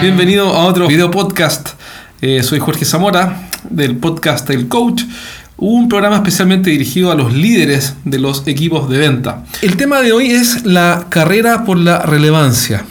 Bienvenido a otro video podcast. Eh, soy Jorge Zamora del podcast El Coach, un programa especialmente dirigido a los líderes de los equipos de venta. El tema de hoy es la carrera por la relevancia.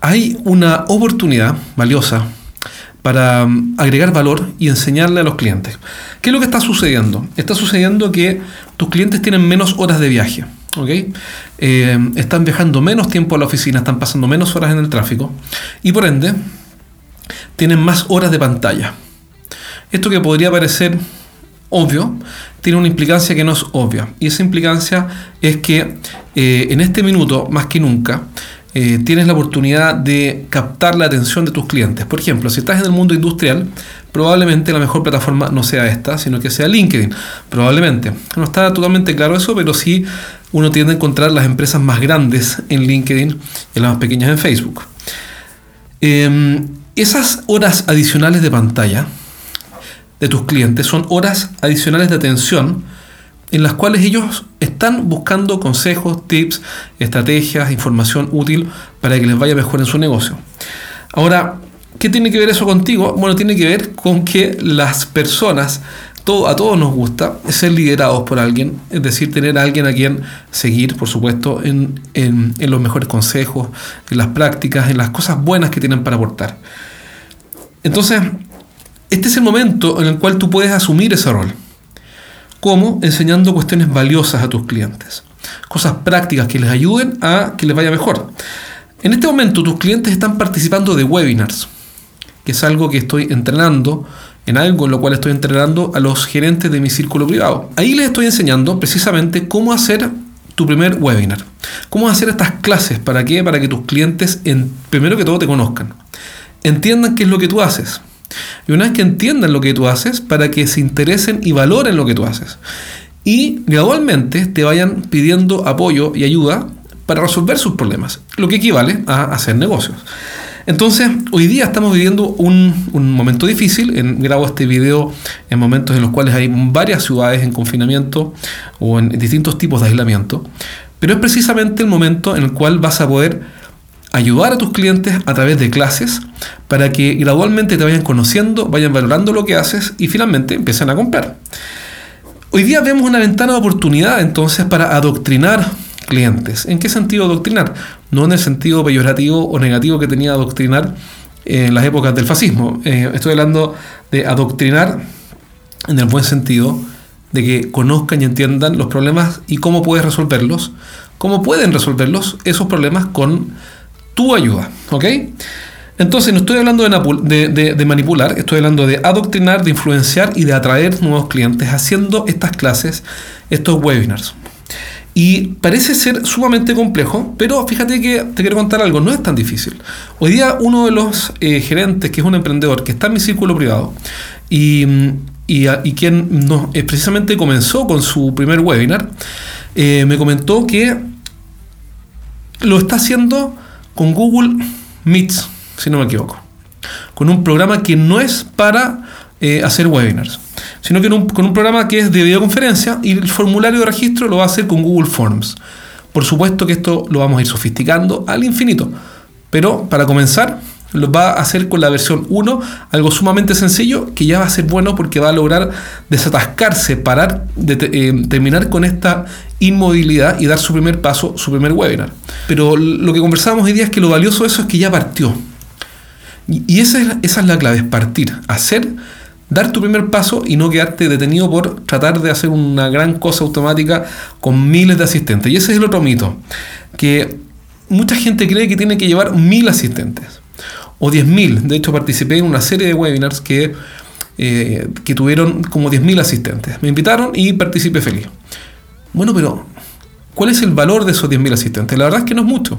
Hay una oportunidad valiosa para mm, agregar valor y enseñarle a los clientes. ¿Qué es lo que está sucediendo? Está sucediendo que tus clientes tienen menos horas de viaje. Eh, están viajando menos tiempo a la oficina, están pasando menos horas en el tráfico y por ende tienen más horas de pantalla. Esto que podría parecer obvio, tiene una implicancia que no es obvia. Y esa implicancia es que eh, en este minuto, más que nunca, eh, tienes la oportunidad de captar la atención de tus clientes. Por ejemplo, si estás en el mundo industrial, probablemente la mejor plataforma no sea esta, sino que sea LinkedIn. Probablemente. No está totalmente claro eso, pero sí uno tiende a encontrar las empresas más grandes en LinkedIn y las más pequeñas en Facebook. Em, esas horas adicionales de pantalla de tus clientes son horas adicionales de atención en las cuales ellos están buscando consejos, tips, estrategias, información útil para que les vaya mejor en su negocio. Ahora, ¿qué tiene que ver eso contigo? Bueno, tiene que ver con que las personas, a todos nos gusta ser liderados por alguien, es decir, tener a alguien a quien seguir, por supuesto, en, en los mejores consejos, en las prácticas, en las cosas buenas que tienen para aportar. Entonces, este es el momento en el cual tú puedes asumir ese rol. ¿Cómo? Enseñando cuestiones valiosas a tus clientes. Cosas prácticas que les ayuden a que les vaya mejor. En este momento tus clientes están participando de webinars, que es algo que estoy entrenando, en algo en lo cual estoy entrenando a los gerentes de mi círculo privado. Ahí les estoy enseñando precisamente cómo hacer tu primer webinar. Cómo hacer estas clases. ¿Para qué? Para que tus clientes, en, primero que todo, te conozcan. Entiendan qué es lo que tú haces y una vez que entiendan lo que tú haces, para que se interesen y valoren lo que tú haces. Y gradualmente te vayan pidiendo apoyo y ayuda para resolver sus problemas, lo que equivale a hacer negocios. Entonces, hoy día estamos viviendo un, momento difícil. Grabo este video en momentos en los cuales hay varias ciudades en confinamiento o en distintos tipos de aislamiento. Pero es precisamente el momento en el cual vas a poder ayudar a tus clientes a través de clases para que gradualmente te vayan conociendo, vayan valorando lo que haces y finalmente empiecen a comprar. Hoy día vemos una ventana de oportunidad entonces para adoctrinar ¿En qué sentido adoctrinar? No en el sentido peyorativo o negativo que tenía adoctrinar en las épocas del fascismo. Eh, estoy hablando de adoctrinar en el buen sentido de que conozcan y entiendan los problemas y cómo puedes resolverlos, cómo pueden resolverlos esos problemas con tu ayuda. ¿Ok? Entonces no estoy hablando de, manipular, estoy hablando de adoctrinar, de influenciar y de atraer nuevos clientes haciendo estas clases, estos webinars. Y parece ser sumamente complejo, pero fíjate que te quiero contar algo, no es tan difícil. Hoy día uno de los eh, gerentes, que es un emprendedor, que está en mi círculo privado, y, y, quien eh, precisamente comenzó con su primer webinar, eh, me comentó que lo está haciendo con Google Meets, si no me equivoco. Con un programa que no es para hacer webinars, sino que con un programa que es de videoconferencia y el formulario de registro lo va a hacer con Google Forms. Por supuesto que esto lo vamos a ir sofisticando al infinito, pero para comenzar lo va a hacer con la versión 1, algo sumamente sencillo que ya va a ser bueno porque va a lograr desatascarse, parar, eh, terminar con esta inmovilidad y dar su primer paso, su primer webinar. Pero lo que conversábamos hoy día es que lo valioso de eso es que ya partió. Y, esa, es, esa es la clave, partir, hacer, dar tu primer paso y no quedarte detenido por tratar de hacer una gran cosa automática con miles de asistentes. Y ese es el otro mito, que mucha gente cree que tiene que llevar mil asistentes o 10.000. De hecho, participé en una serie de webinars que, eh, que tuvieron como 10.000 asistentes. Me invitaron y participé feliz. Bueno, pero ¿cuál es el valor de esos 10.000 asistentes? La verdad es que no es mucho.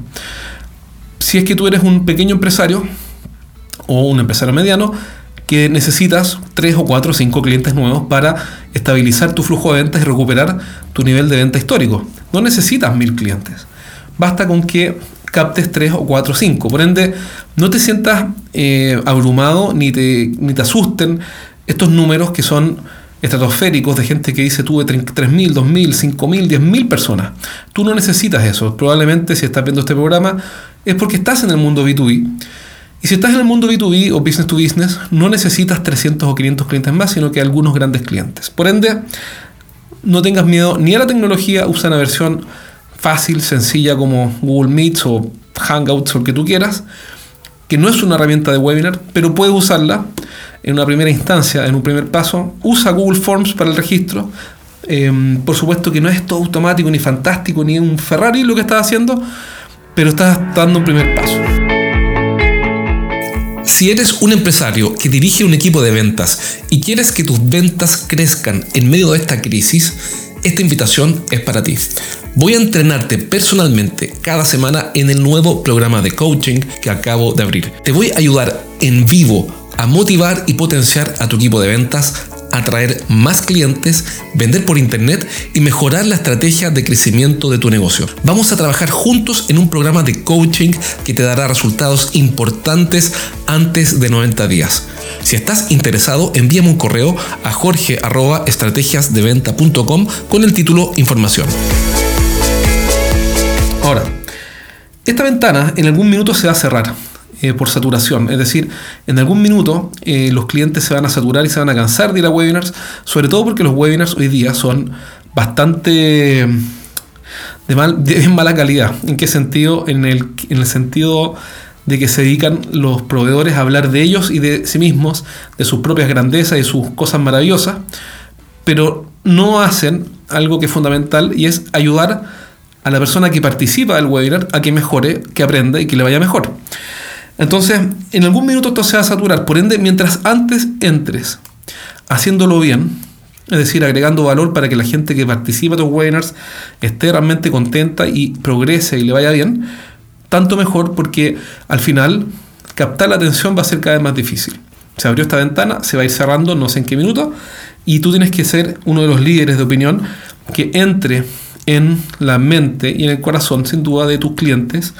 Si es que tú eres un pequeño empresario o un empresario mediano, que necesitas 3 o 4 o 5 clientes nuevos para estabilizar tu flujo de ventas y recuperar tu nivel de venta histórico. No necesitas mil clientes. Basta con que captes 3 o 4 o 5. Por ende, no te sientas eh, abrumado ni te, ni te asusten estos números que son estratosféricos de gente que dice tuve 3.000, 2.000, 5.000, 10.000 personas. Tú no necesitas eso. Probablemente si estás viendo este programa es porque estás en el mundo B2B Y si estás en el mundo B2B o business to business, no necesitas 300 o 500 clientes más, sino que algunos grandes clientes. Por ende, no tengas miedo ni a la tecnología, usa una versión fácil, sencilla como Google Meets o Hangouts o el que tú quieras, que no es una herramienta de webinar, pero puedes usarla en una primera instancia, en un primer paso. Usa Google Forms para el registro. Em, por supuesto que no es todo automático, ni fantástico, ni un Ferrari lo que estás haciendo, pero estás dando un primer paso. Si eres un empresario que dirige un equipo de ventas y quieres que tus ventas crezcan en medio de esta crisis, esta invitación es para ti. Voy a entrenarte personalmente cada semana en el nuevo programa de coaching que acabo de abrir. Te voy a ayudar en vivo a motivar y potenciar a tu equipo de ventas atraer más clientes, vender por internet y mejorar la estrategia de crecimiento de tu negocio. Vamos a trabajar juntos en un programa de coaching que te dará resultados importantes antes de 90 días. Si estás interesado, envíame un correo a jorge.estrategiasdeventa.com con el título Información. Ahora, esta ventana en algún minuto se va a cerrar. Eh, por saturación. Es decir, en algún minuto eh, los clientes se van a saturar y se van a cansar de ir a webinars, sobre todo porque los webinars hoy día son bastante de, mal, de mala calidad. ¿En qué sentido? En el, en el sentido de que se dedican los proveedores a hablar de ellos y de sí mismos, de sus propias grandezas y sus cosas maravillosas, pero no hacen algo que es fundamental y es ayudar a la persona que participa del webinar a que mejore, que aprenda y que le vaya mejor. Entonces, en algún minuto esto se va a saturar. Por ende, mientras antes entres haciéndolo bien, es decir, agregando valor para que la gente que participa de los webinars esté realmente contenta y progrese y le vaya bien, tanto mejor porque al final captar la atención va a ser cada vez más difícil. Se abrió esta ventana, se va a ir cerrando no sé en qué minuto, y tú tienes que ser uno de los líderes de opinión que entre en la mente y en el corazón, sin duda, de tus clientes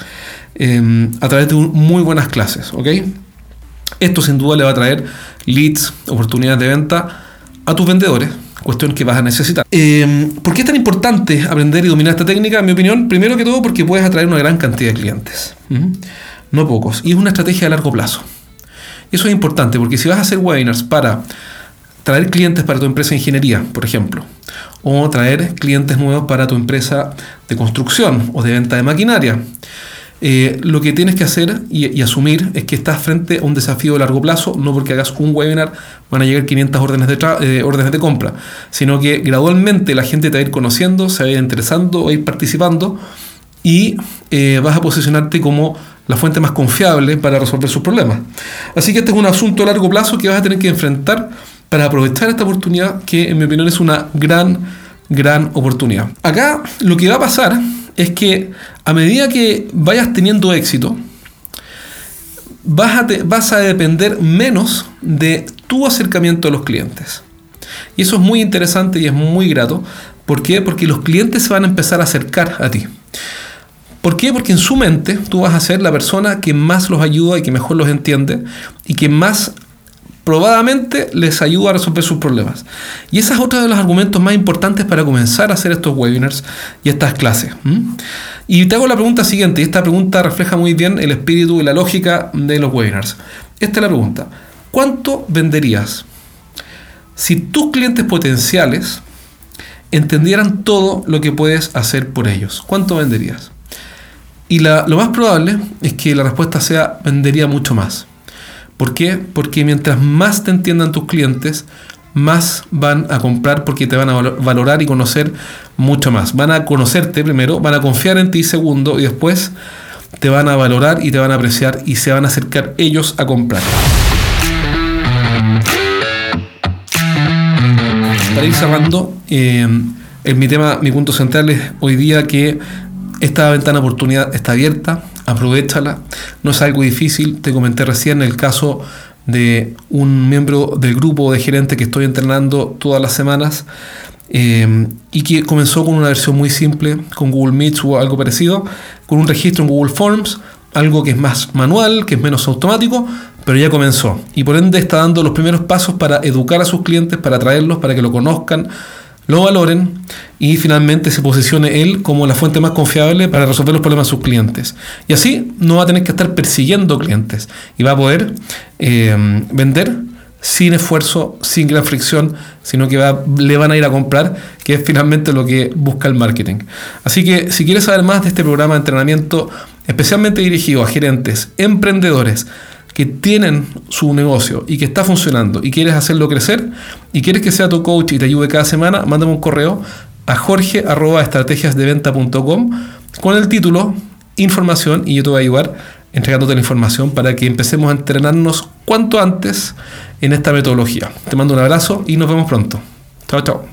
Em, a través de muy buenas clases, ¿ok? Esto sin duda le va a traer leads, oportunidades de venta a tus vendedores, cuestión que vas a necesitar. Em, ¿Por qué es tan importante aprender y dominar esta técnica? En mi opinión, primero que todo porque puedes atraer una gran cantidad de clientes, no pocos, y es una estrategia a largo plazo. Eso es importante porque si vas a hacer webinars para traer clientes para tu empresa de ingeniería, por ejemplo, o traer clientes nuevos para tu empresa de construcción o de venta de maquinaria, eh, lo que tienes que hacer y, asumir es que estás frente a un desafío de largo plazo, no porque hagas un webinar van a llegar 500 órdenes de, eh, órdenes de compra, sino que gradualmente la gente te va a ir conociendo, se va a ir interesando, va a ir participando y eh, vas a posicionarte como la fuente más confiable para resolver sus problemas. Así que este es un asunto a largo plazo que vas a tener que enfrentar para aprovechar esta oportunidad que en mi opinión es una gran, gran oportunidad. Acá lo que va a pasar es que a medida que vayas teniendo éxito, vas a, depender menos de tu acercamiento a los clientes. Y eso es muy interesante y es muy grato. ¿Por qué? Porque los clientes se van a empezar a acercar a ti. ¿Por qué? Porque en su mente tú vas a ser la persona que más los ayuda y que mejor los entiende y que más probadamente les ayuda a resolver sus problemas. Y ese es otro de los argumentos más importantes para comenzar a hacer estos webinars y estas clases. Y te hago la pregunta siguiente, y esta pregunta refleja muy bien el espíritu y la lógica de los webinars. Esta es la pregunta. ¿Cuánto venderías si tus clientes potenciales entendieran todo lo que puedes hacer por ellos? ¿Cuánto venderías? Y lo más probable es que la respuesta sea vendería mucho más. ¿Por qué? Porque mientras más te entiendan tus clientes, más van a comprar porque te van a valorar y conocer mucho más. Van a conocerte primero, van a confiar en ti segundo y después te van a valorar y te van a apreciar y se van a acercar ellos a comprar. Para ir cerrando, eh, en mi tema, mi punto central es hoy día que esta ventana oportunidad está abierta, aprovechala. No es algo difícil, te comenté recién el caso de un miembro del grupo de gerente que estoy entrenando todas las semanas eh, y que comenzó con una versión muy simple, con Google Meets o algo parecido, con un registro en Google Forms, algo que es más manual, que es menos automático, pero ya comenzó. Y por ende está dando los primeros pasos para educar a sus clientes, para atraerlos, para que lo conozcan, lo valoren y finalmente se posicione él como la fuente más confiable para resolver los problemas de sus clientes. Y así no va a tener que estar persiguiendo clientes y va a poder eh, vender sin esfuerzo, sin gran fricción, sino que le van a ir a comprar, que es finalmente lo que busca el marketing. Así que si quieres saber más de este programa de entrenamiento especialmente dirigido a gerentes, emprendedores, que tienen su negocio y que está funcionando y quieres hacerlo crecer y quieres que sea tu coach y te ayude cada semana, mándame un correo a jorge.estrategiasdeventa.com con el título Información y yo te voy a ayudar entregándote la información para que empecemos a entrenarnos cuanto antes en esta metodología. Te mando un abrazo y nos vemos pronto. Chao, chao.